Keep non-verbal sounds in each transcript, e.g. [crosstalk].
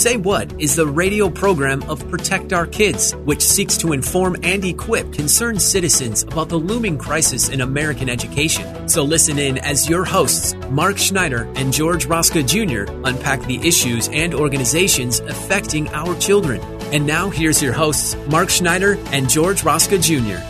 Say What is the radio program of Protect Our Kids, which seeks to inform and equip concerned citizens about the looming crisis in American education. So listen in as your hosts, Mark Schneider and George Roska Jr., unpack the issues and organizations affecting our children. And now here's your hosts, Mark Schneider and George Roska Jr.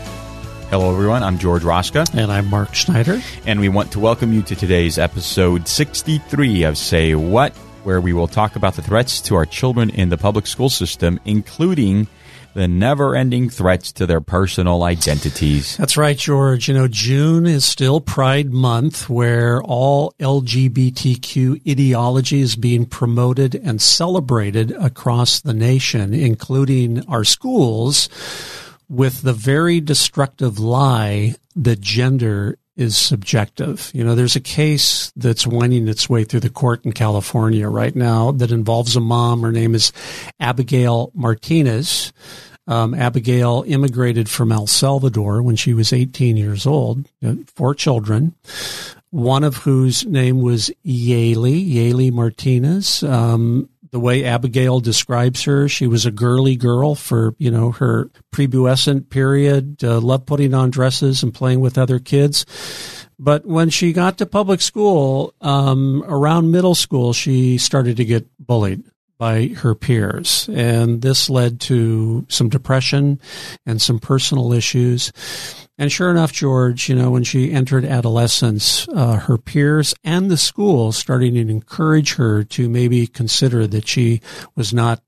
Hello, everyone. I'm George Roska. And I'm Mark Schneider. And we want to welcome you to today's episode 63 of Say What, where we will talk about the threats to our children in the public school system, including the never ending threats to their personal identities. That's right, George. You know, June is still Pride Month where all LGBTQ ideology is being promoted and celebrated across the nation, including our schools, with the very destructive lie that gender is subjective. You know, there's a case that's winding its way through the court in California right now that involves a mom. Her name is Abigail Martinez. Um, Abigail immigrated from El Salvador when she was 18 years old, four children, one of whose name was Yaeli, Yaeli Martinez. Um, the way Abigail describes her, she was a girly girl for, you know, her pubescent period, uh, loved putting on dresses and playing with other kids. But when she got to public school, um, around middle school, she started to get bullied by her peers. And this led to some depression and some personal issues. And sure enough, George, you know, when she entered adolescence, uh, her peers and the school starting to encourage her to maybe consider that she was not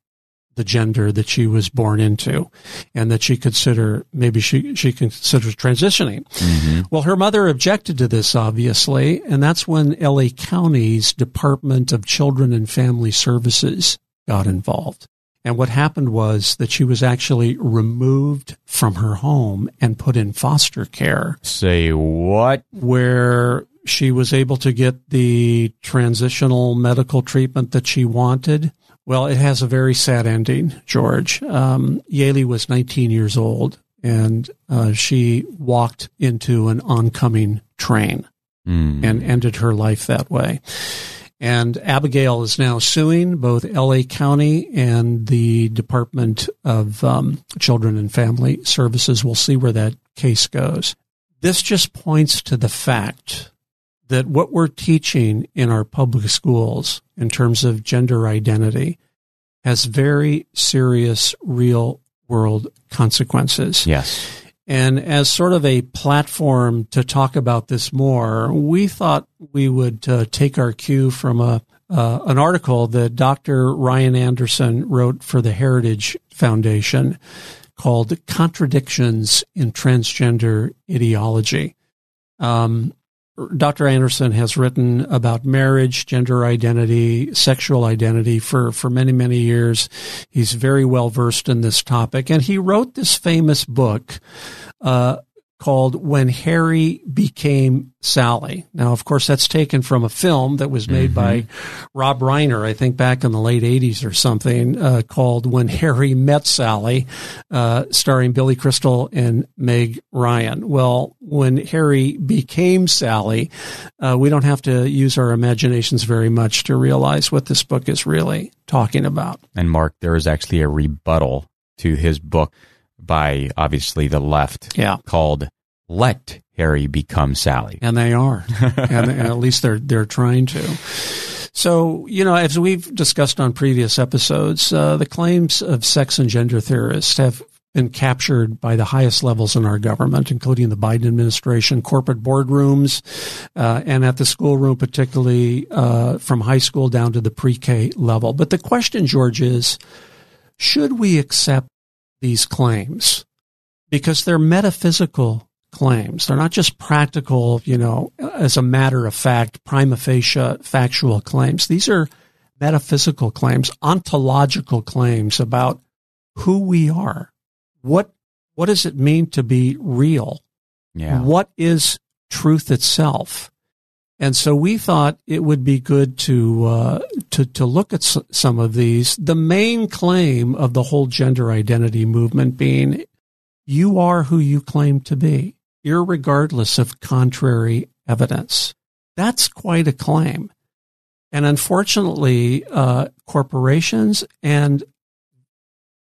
the gender that she was born into and that she consider maybe she she considers transitioning. Mm-hmm. Well, her mother objected to this obviously, and that's when LA County's Department of Children and Family Services got involved. And what happened was that she was actually removed from her home and put in foster care. Say what? Where she was able to get the transitional medical treatment that she wanted. Well, it has a very sad ending, George. Um, Yaeli was 19 years old and uh, she walked into an oncoming train mm. and ended her life that way. And Abigail is now suing both LA County and the Department of um, Children and Family Services. We'll see where that case goes. This just points to the fact that what we're teaching in our public schools in terms of gender identity has very serious real world consequences. Yes. And as sort of a platform to talk about this more, we thought we would uh, take our cue from a uh, an article that Dr. Ryan Anderson wrote for the Heritage Foundation called "Contradictions in Transgender Ideology." Um, Dr. Anderson has written about marriage, gender identity, sexual identity for, for many, many years. He's very well versed in this topic. And he wrote this famous book, uh, called When Harry Became Sally. Now, of course, that's taken from a film that was made mm-hmm. by Rob Reiner, I think back in the late 80s or something, uh, called When Harry Met Sally, uh, starring Billy Crystal and Meg Ryan. Well, when Harry became Sally, uh, we don't have to use our imaginations very much to realize what this book is really talking about. And Mark, there is actually a rebuttal to his book by obviously the left yeah. called Let Harry Become Sally. And they are. [laughs] and, and at least they're they're trying to. So, you know, as we've discussed on previous episodes, uh, the claims of sex and gender theorists have been captured by the highest levels in our government, including the Biden administration, corporate boardrooms, uh, and at the schoolroom, particularly uh, from high school down to the pre-K level. But the question, George, is should we accept these claims? Because they're metaphysical claims. They're not just practical, you know, as a matter of fact, prima facie factual claims. These are metaphysical claims, ontological claims about who we are what what does it mean to be real? Yeah. What is truth itself? And so we thought it would be good to uh, to to look at some of these. The main claim of the whole gender identity movement being, you are who you claim to be, irregardless of contrary evidence. That's quite a claim. And unfortunately, uh, corporations and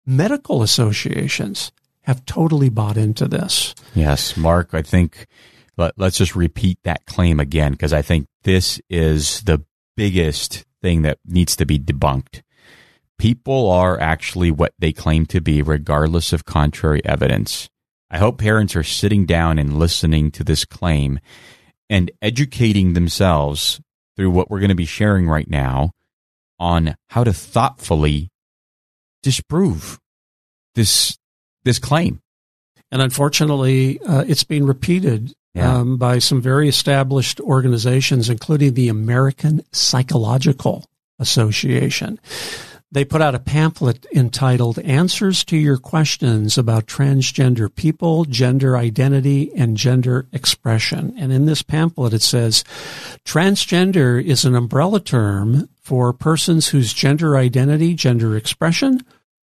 medical associations have totally bought into this. Yes, Mark, I think let, us just repeat that claim again because I think this is the biggest thing that needs to be debunked. People are actually what they claim to be, regardless of contrary evidence. I hope parents are sitting down and listening to this claim and educating themselves through what we're going to be sharing right now on how to thoughtfully disprove this this claim. And unfortunately, uh, it's being repeated Yeah. um, by some very established organizations, including the American Psychological Association. They put out a pamphlet entitled Answers to Your Questions about Transgender People, Gender Identity, and Gender Expression. And in this pamphlet, it says, transgender is an umbrella term for persons whose gender identity, gender expression,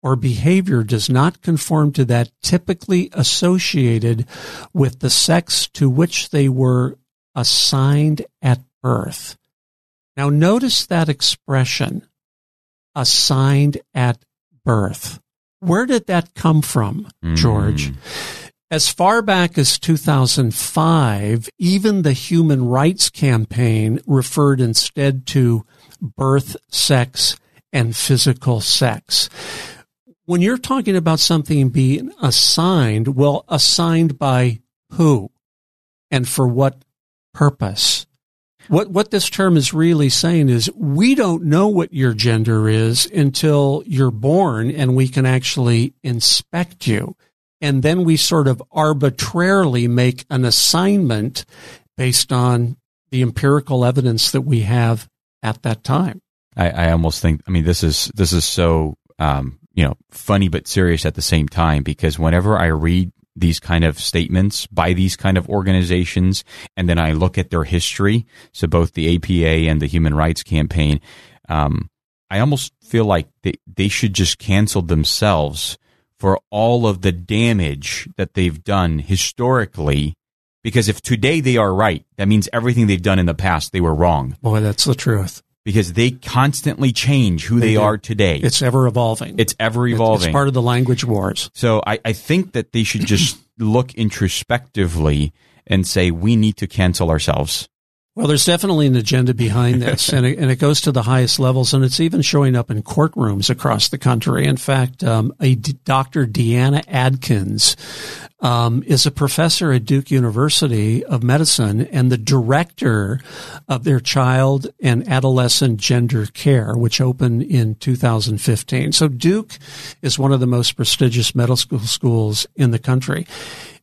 or behavior does not conform to that typically associated with the sex to which they were assigned at birth. Now notice that expression, assigned at birth. Where did that come from, hmm. George? As far back as 2005, even the Human Rights Campaign referred instead to birth sex and physical sex when you're talking about something being assigned, well, assigned by who and for what purpose? What, what this term is really saying is we don't know what your gender is until you're born and we can actually inspect you. And then we sort of arbitrarily make an assignment based on the empirical evidence that we have at that time. I, I almost think. I mean, this is this is so um, you know funny but serious at the same time because whenever I read these kind of statements by these kind of organizations, and then I look at their history, so both the APA and the Human Rights Campaign, um, I almost feel like they, they should just cancel themselves for all of the damage that they've done historically. Because if today they are right, that means everything they've done in the past they were wrong Boy, that's the truth. Because they constantly change who they, do. are today. It's ever evolving. it's ever evolving. It's part of the language wars. so I, I think that they should just [clears throat] look introspectively and say we need to cancel ourselves. Well, there's definitely an agenda behind [laughs] this, and it, and it goes to the highest levels, and it's even showing up in courtrooms across the country. In fact, um, a D- Dr. Deanna Adkins um, is a professor at Duke University of Medicine and the director of their child and adolescent gender care, which opened in 2015. So Duke is one of the most prestigious medical school schools in the country.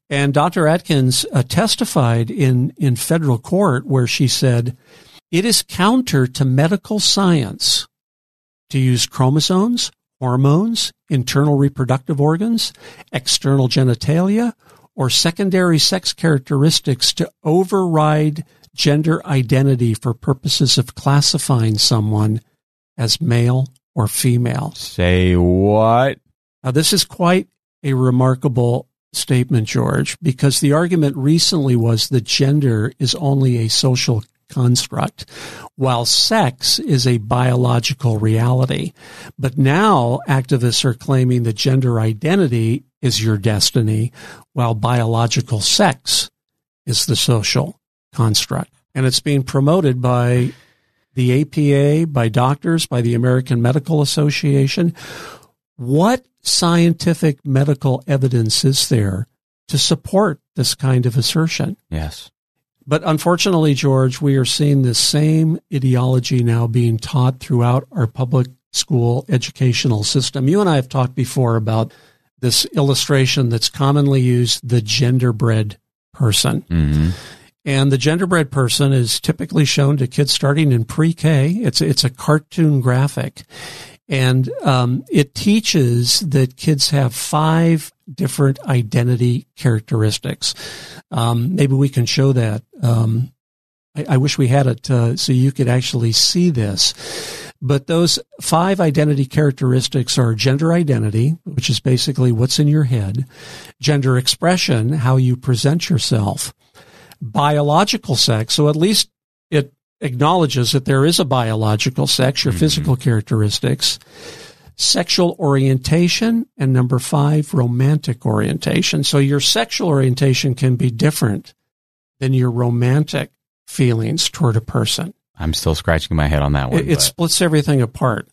And Dr. Adkins uh, testified in, in federal court where she said, it is counter to medical science to use chromosomes, hormones, internal reproductive organs, external genitalia, or secondary sex characteristics to override gender identity for purposes of classifying someone as male or female. Say what? Now, this is quite a remarkable statement, George, because the argument recently was that gender is only a social construct, while sex is a biological reality. But now activists are claiming that gender identity is your destiny, while biological sex is the social construct. And it's being promoted by the APA, by doctors, by the American Medical Association. What scientific medical evidence is there to support this kind of assertion? Yes. But unfortunately, George, we are seeing the same ideology now being taught throughout our public school educational system. You and I have talked before about this illustration that's commonly used, the genderbread person. Mm-hmm. And the genderbread person is typically shown to kids starting in pre-K. It's it's a cartoon graphic, and um, it teaches that kids have five different identity characteristics. Um, maybe we can show that. Um, I, I, wish we had it uh, so you could actually see this. But those five identity characteristics are gender identity, which is basically what's in your head, gender expression, how you present yourself, biological sex. So at least acknowledges that there is a biological sex, your mm-hmm. physical characteristics, sexual orientation, and number five, romantic orientation. So your sexual orientation can be different than your romantic feelings toward a person. I'm still scratching my head on that one. It, it splits everything apart.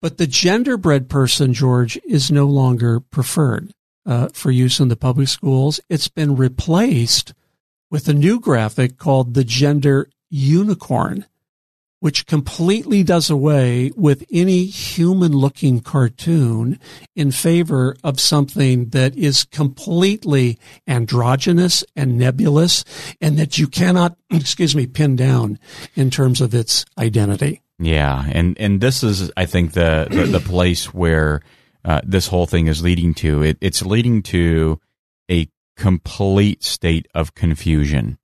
But the genderbread person, George, is no longer preferred uh, for use in the public schools. It's been replaced with a new graphic called the gender unicorn which completely does away with any human looking cartoon in favor of something that is completely androgynous and nebulous and that you cannot, [clears throat] excuse me, pin down in terms of its identity. Yeah. And, and this is, I think, the, the, the place where uh, this whole thing is leading to. It, it's leading to a complete state of confusion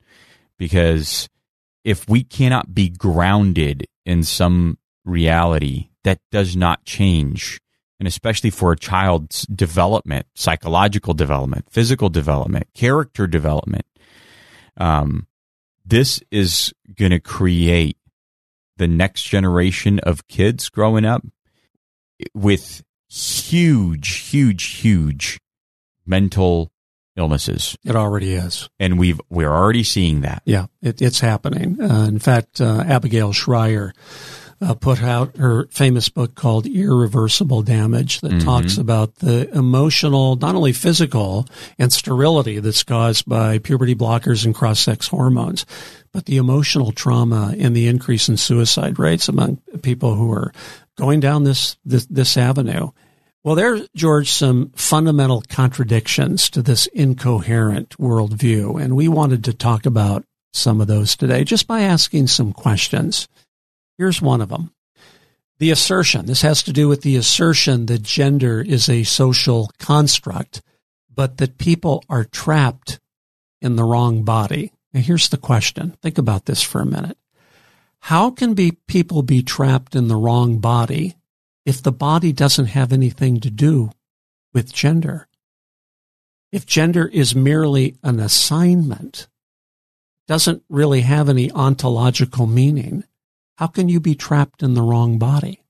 because if we cannot be grounded in some reality that does not change, and especially for a child's development, psychological development, physical development, character development, um, this is going to create the next generation of kids growing up with huge, huge, huge mental illnesses. It already is, and we've we're already seeing that. Yeah, it, it's happening. Uh, in fact, uh, Abigail Shrier uh, put out her famous book called Irreversible Damage that mm-hmm. talks about the emotional, not only physical and sterility that's caused by puberty blockers and cross-sex hormones, but the emotional trauma and the increase in suicide rates among people who are going down this, this, this avenue. Well, there's, George, some fundamental contradictions to this incoherent worldview, and we wanted to talk about some of those today just by asking some questions. Here's one of them. The assertion, this has to do with the assertion that gender is a social construct, but that people are trapped in the wrong body. Now, here's the question. Think about this for a minute. How can be people be trapped in the wrong body if the body doesn't have anything to do with gender. If gender is merely an assignment, doesn't really have any ontological meaning, how can you be trapped in the wrong body?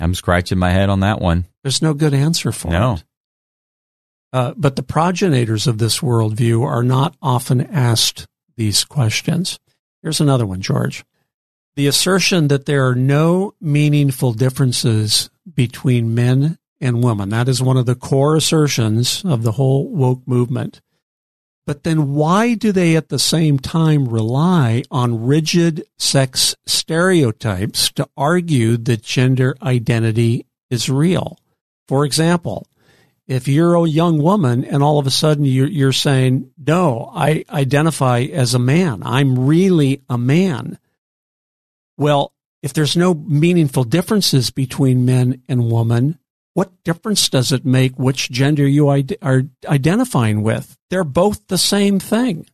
I'm scratching my head on that one. There's no good answer for no. it. Uh, but the progenitors of this worldview are not often asked these questions. Here's another one, George the assertion that there are no meaningful differences between men and women. That is one of the core assertions of the whole woke movement. But then why do they at the same time rely on rigid sex stereotypes to argue that gender identity is real? For example, if you're a young woman and all of a sudden you're, you're saying, no, I identify as a man. I'm really a man well, if there's no meaningful differences between men and women, what difference does it make which gender you are identifying with? They're both the same thing.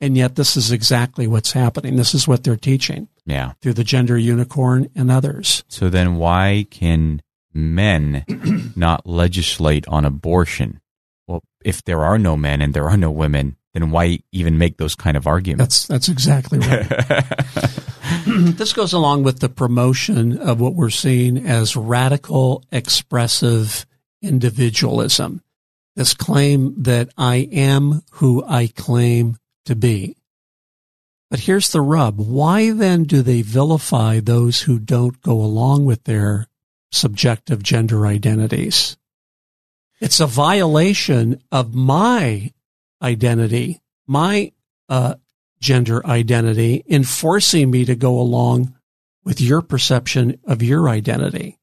And yet this is exactly what's happening. This is what they're teaching. Yeah. Through the gender unicorn and others. So then why can men [clears throat] not legislate on abortion? Well, if there are no men and there are no women, then why even make those kind of arguments? That's that's exactly right. [laughs] [clears throat] this goes along with the promotion of what we're seeing as radical expressive individualism. This claim that I am who I claim to be. But here's the rub. Why then do they vilify those who don't go along with their subjective gender identities. It's a violation of my identity, my uh, gender identity, in forcing me to go along with your perception of your identity.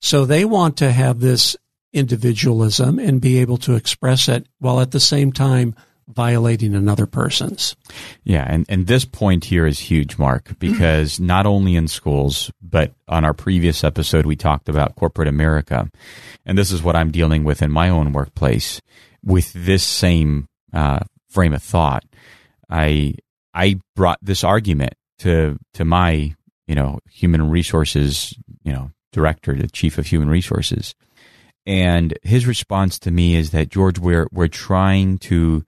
So they want to have this individualism and be able to express it while at the same time violating another person's. Yeah, and, and this point here is huge, Mark, [clears throat] because not only in schools, but on our previous episode, we talked about corporate America. And this is what I'm dealing with in my own workplace with this same uh, frame of thought. I I brought this argument to to my you know human resources you know director, the chief of human resources, and his response to me is that George, we're we're trying to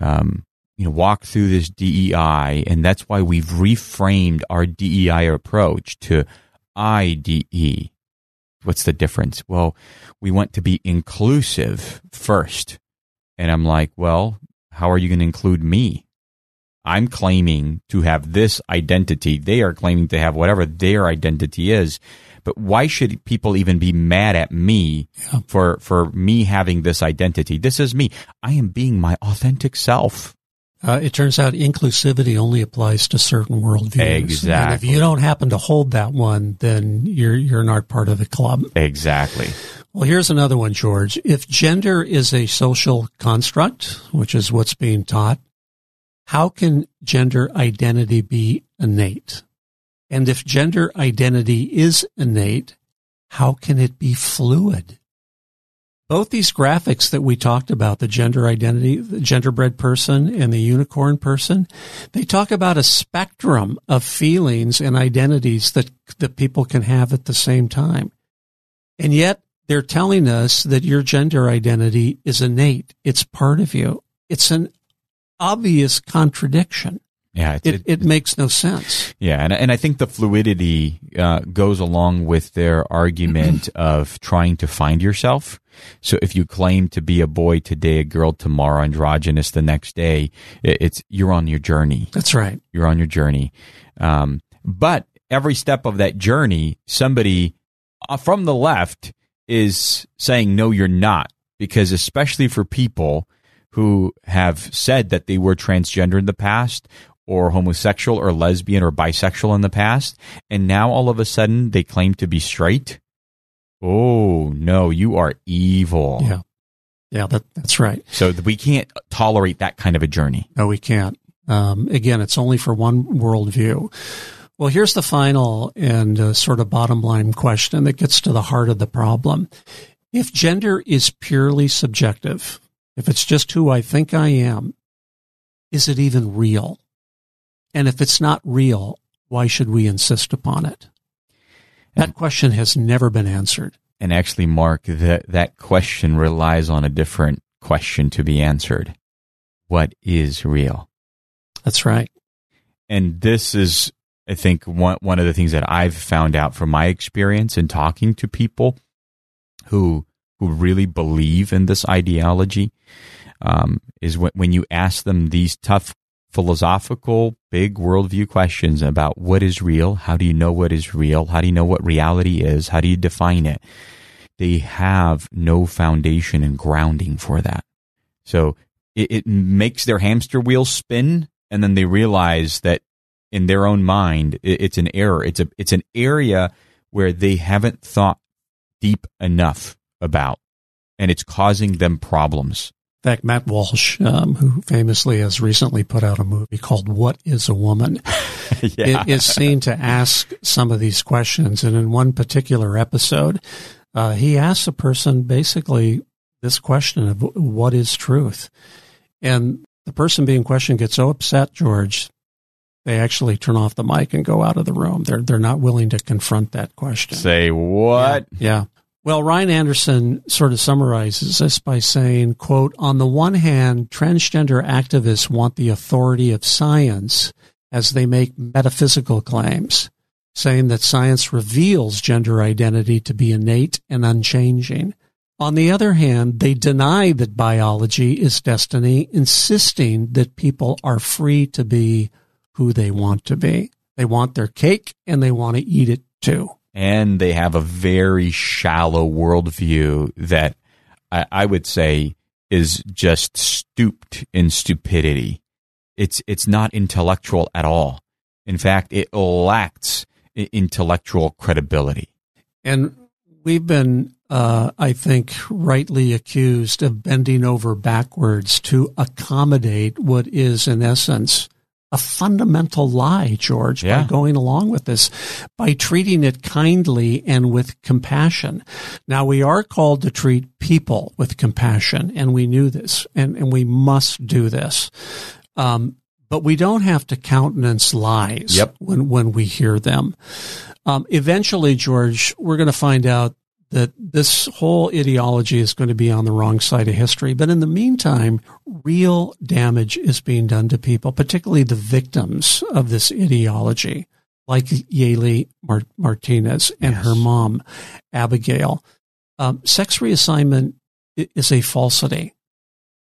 um, you know walk through this DEI, and that's why we've reframed our DEI approach to IDE. What's the difference? Well, we want to be inclusive first. And I'm like, well, how are you going to include me? I'm claiming to have this identity. They are claiming to have whatever their identity is. But why should people even be mad at me yeah. for, for me having this identity? This is me. I am being my authentic self. Uh, it turns out inclusivity only applies to certain worldviews. Exactly. And if you don't happen to hold that one, then you're you're not part of the club. Exactly. Well, here's another one, George. If gender is a social construct, which is what's being taught, how can gender identity be innate? And if gender identity is innate, how can it be fluid? both these graphics that we talked about, the gender identity, the genderbread person and the unicorn person, they talk about a spectrum of feelings and identities that, that people can have at the same time. And yet they're telling us that your gender identity is innate. It's part of you. It's an obvious contradiction. Yeah, it, it, it, makes no sense. Yeah, and and I think the fluidity uh, goes along with their argument [clears throat] of trying to find yourself. So if you claim to be a boy today, a girl tomorrow, androgynous the next day, it, it's you're on your journey. That's right. You're on your journey. Um, but every step of that journey, somebody uh, from the left is saying no, you're not, because especially for people who have said that they were transgender in the past or homosexual or lesbian or bisexual in the past, and now all of a sudden they claim to be straight. Oh, no, you are evil. Yeah. Yeah, that, that's right. So we can't tolerate that kind of a journey. No, we can't. Um, again, it's only for one worldview. Well, here's the final and uh, sort of bottom line question that gets to the heart of the problem. If gender is purely subjective, if it's just who I think I am, is it even real? And if it's not real, why should we insist upon it? That question has never been answered. And actually, Mark, that, that question relies on a different question to be answered. What is real? That's right. And this is, I think, one, one of the things that I've found out from my experience in talking to people who, who really believe in this ideology um, is when, when you ask them these tough philosophical, big worldview questions about what is real, how do you know what is real, how do you know what reality is, how do you define it, they have no foundation and grounding for that. So it, it makes their hamster wheel spin, and then they realize that in their own mind, it's an error. It's a it's an area where they haven't thought deep enough about, and it's causing them problems. In fact, Matt Walsh, um, who famously has recently put out a movie called "What Is a Woman," [laughs] yeah. is seen to ask some of these questions. And in one particular episode, uh, he asks a person basically this question of what is truth, and the person being questioned gets so upset, George, they actually turn off the mic and go out of the room. They're they're not willing to confront that question. Say what? Yeah. yeah. Well, Ryan Anderson sort of summarizes this by saying, quote, on the one hand, transgender activists want the authority of science as they make metaphysical claims, saying that science reveals gender identity to be innate and unchanging. On the other hand, they deny that biology is destiny, insisting that people are free to be who they want to be. They want their cake and they want to eat it too. and they have a very shallow worldview that I, I would say is just stooped in stupidity. It's it's not intellectual at all. In fact, it lacks intellectual credibility. And we've been, uh, I think, rightly accused of bending over backwards to accommodate what is, in essence, a fundamental lie, George, yeah. by going along with this, by treating it kindly and with compassion. Now, we are called to treat people with compassion, and we knew this, and, and we must do this. Um, but we don't have to countenance lies yep. when, when we hear them. Um, eventually, George, we're going to find out that this whole ideology is going to be on the wrong side of history. But in the meantime, real damage is being done to people, particularly the victims of this ideology, like Yaeli Mart- Martinez and yes. her mom, Abigail. Um, sex reassignment is a falsity.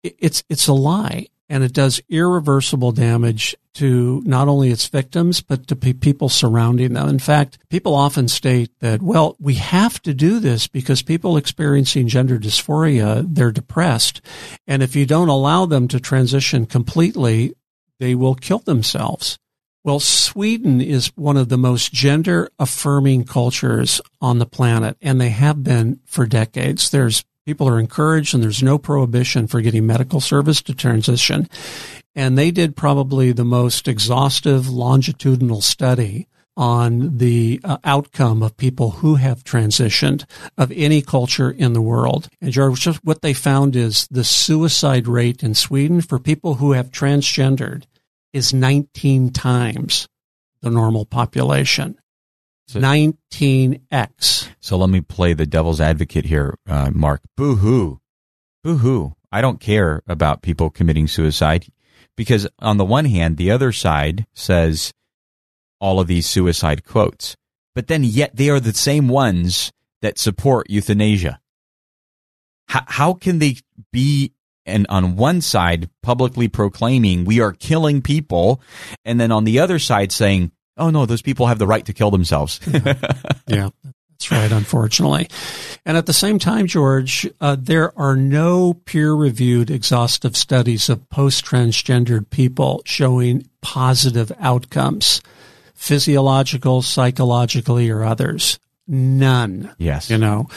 It's, it's a lie and it does irreversible damage to not only its victims, but to people surrounding them. In fact, people often state that, well, we have to do this because people experiencing gender dysphoria, they're depressed. And if you don't allow them to transition completely, they will kill themselves. Well, Sweden is one of the most gender affirming cultures on the planet, and they have been for decades. There's People are encouraged and there's no prohibition for getting medical service to transition. And they did probably the most exhaustive longitudinal study on the uh, outcome of people who have transitioned of any culture in the world. And George, what they found is the suicide rate in Sweden for people who have transgendered is 19 times the normal population. So, 19x. So let me play the devil's advocate here, uh, Mark. Boo hoo. Boo hoo. I don't care about people committing suicide because, on the one hand, the other side says all of these suicide quotes, but then yet they are the same ones that support euthanasia. How, how can they be and on one side publicly proclaiming we are killing people and then on the other side saying oh no, those people have the right to kill themselves. [laughs] yeah. That's right, unfortunately. And at the same time, George, uh, there are no peer reviewed exhaustive studies of post transgendered people showing positive outcomes, physiological, psychologically, or others. None. Yes. You know,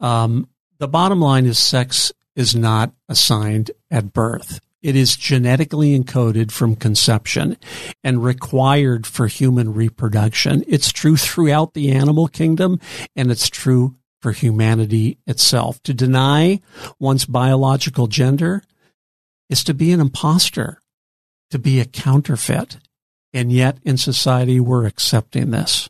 um, the bottom line is sex is not assigned at birth. It is genetically encoded from conception and required for human reproduction. It's true throughout the animal kingdom and it's true for humanity itself. To deny one's biological gender is to be an impostor, to be a counterfeit. And yet in society, we're accepting this.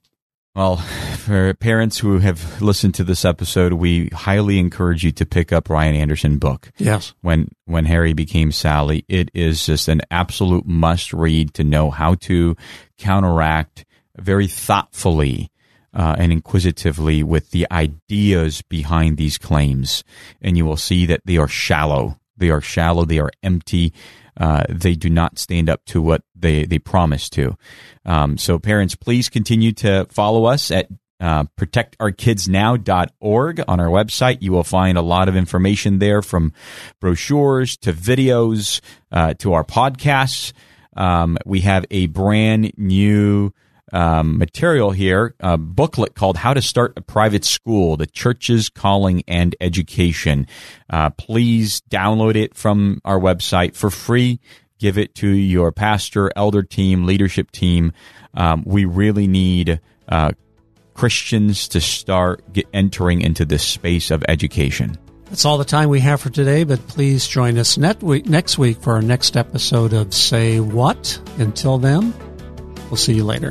Well, for parents who have listened to this episode, we highly encourage you to pick up Ryan Anderson book. Yes. When when Harry became Sally, it is just an absolute must read to know how to counteract very thoughtfully uh, and inquisitively with the ideas behind these claims, and you will see that they are shallow. They are shallow. They are empty. Uh, they do not stand up to what they, they promise to. Um, so parents, please continue to follow us at uh, protectourkidsnow.org on our website. You will find a lot of information there from brochures to videos uh, to our podcasts. Um, we have a brand new um, material here, a booklet called How to Start a Private School, the Church's Calling and Education. Uh, please download it from our website for free. Give it to your pastor, elder team, leadership team. Um, we really need uh, Christians to start entering into this space of education. That's all the time we have for today, but please join us next week for our next episode of Say What. Until then, we'll see you later.